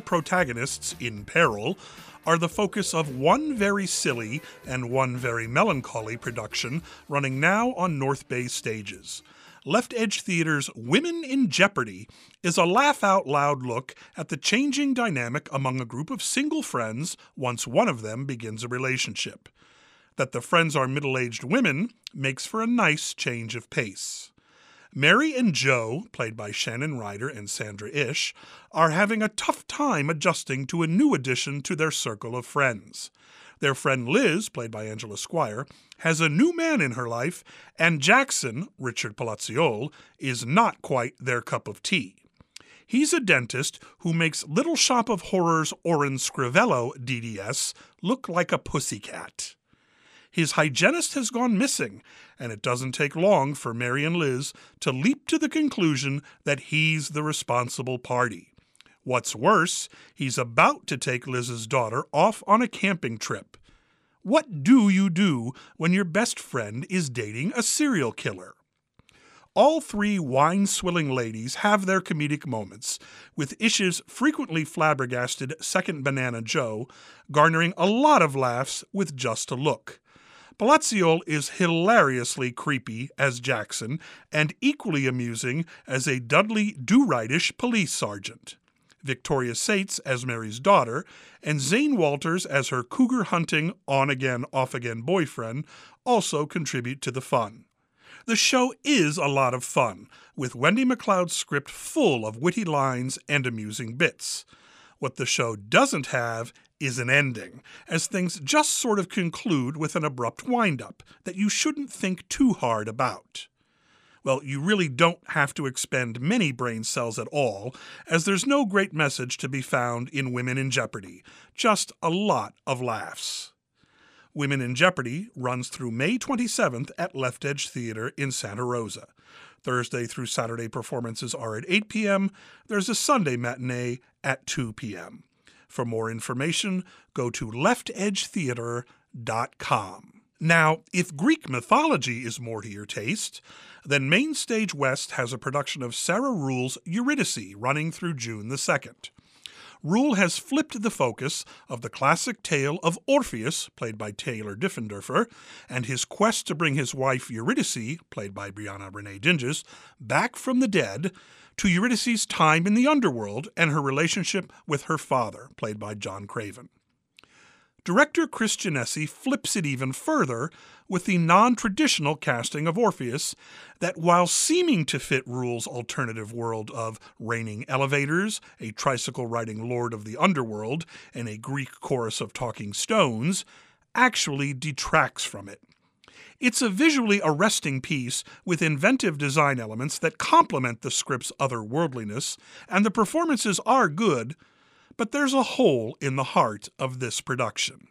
female protagonists in peril are the focus of one very silly and one very melancholy production running now on North Bay stages. Left Edge Theater's Women in Jeopardy is a laugh out loud look at the changing dynamic among a group of single friends once one of them begins a relationship. That the friends are middle aged women makes for a nice change of pace. Mary and Joe, played by Shannon Ryder and Sandra Ish, are having a tough time adjusting to a new addition to their circle of friends. Their friend Liz, played by Angela Squire, has a new man in her life, and Jackson, Richard Palazziole, is not quite their cup of tea. He's a dentist who makes Little Shop of Horrors Orin Scrivello DDS look like a pussycat. His hygienist has gone missing, and it doesn't take long for Mary and Liz to leap to the conclusion that he's the responsible party. What's worse, he's about to take Liz's daughter off on a camping trip. What do you do when your best friend is dating a serial killer? All three wine swilling ladies have their comedic moments, with Ish's frequently flabbergasted second banana Joe garnering a lot of laughs with just a look. Palazziole is hilariously creepy as Jackson and equally amusing as a Dudley Do Rightish police sergeant. Victoria Sates as Mary's daughter, and Zane Walters as her cougar hunting, on again, off again boyfriend also contribute to the fun. The show is a lot of fun, with Wendy MacLeod's script full of witty lines and amusing bits. What the show doesn't have is an ending, as things just sort of conclude with an abrupt windup that you shouldn't think too hard about. Well, you really don't have to expend many brain cells at all, as there's no great message to be found in Women in Jeopardy, just a lot of laughs. Women in Jeopardy runs through May 27th at Left Edge Theater in Santa Rosa. Thursday through Saturday performances are at 8 p.m. There's a Sunday matinee at 2 p.m. For more information, go to leftedgetheater.com. Now, if Greek mythology is more to your taste, then Mainstage West has a production of Sarah Ruhl's Eurydice running through June the 2nd. Ruhl has flipped the focus of the classic tale of Orpheus, played by Taylor Diffenderfer, and his quest to bring his wife Eurydice, played by Briana Renee Dinges, back from the dead to Eurydice's time in the underworld and her relationship with her father, played by John Craven. Director Chris Ginesi flips it even further with the non traditional casting of Orpheus that, while seeming to fit Ruhl's alternative world of raining elevators, a tricycle riding lord of the underworld, and a Greek chorus of talking stones, actually detracts from it. It's a visually arresting piece with inventive design elements that complement the script's otherworldliness, and the performances are good, but there's a hole in the heart of this production.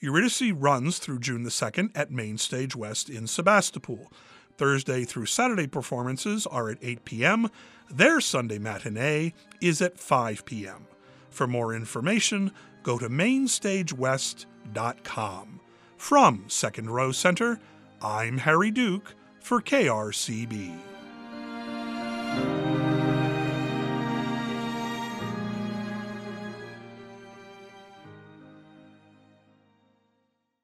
Eurydice runs through June the 2nd at Mainstage West in Sebastopol. Thursday through Saturday performances are at 8 p.m. Their Sunday matinee is at 5 p.m. For more information, go to mainstagewest.com. From Second Row Center, I'm Harry Duke for KRCB.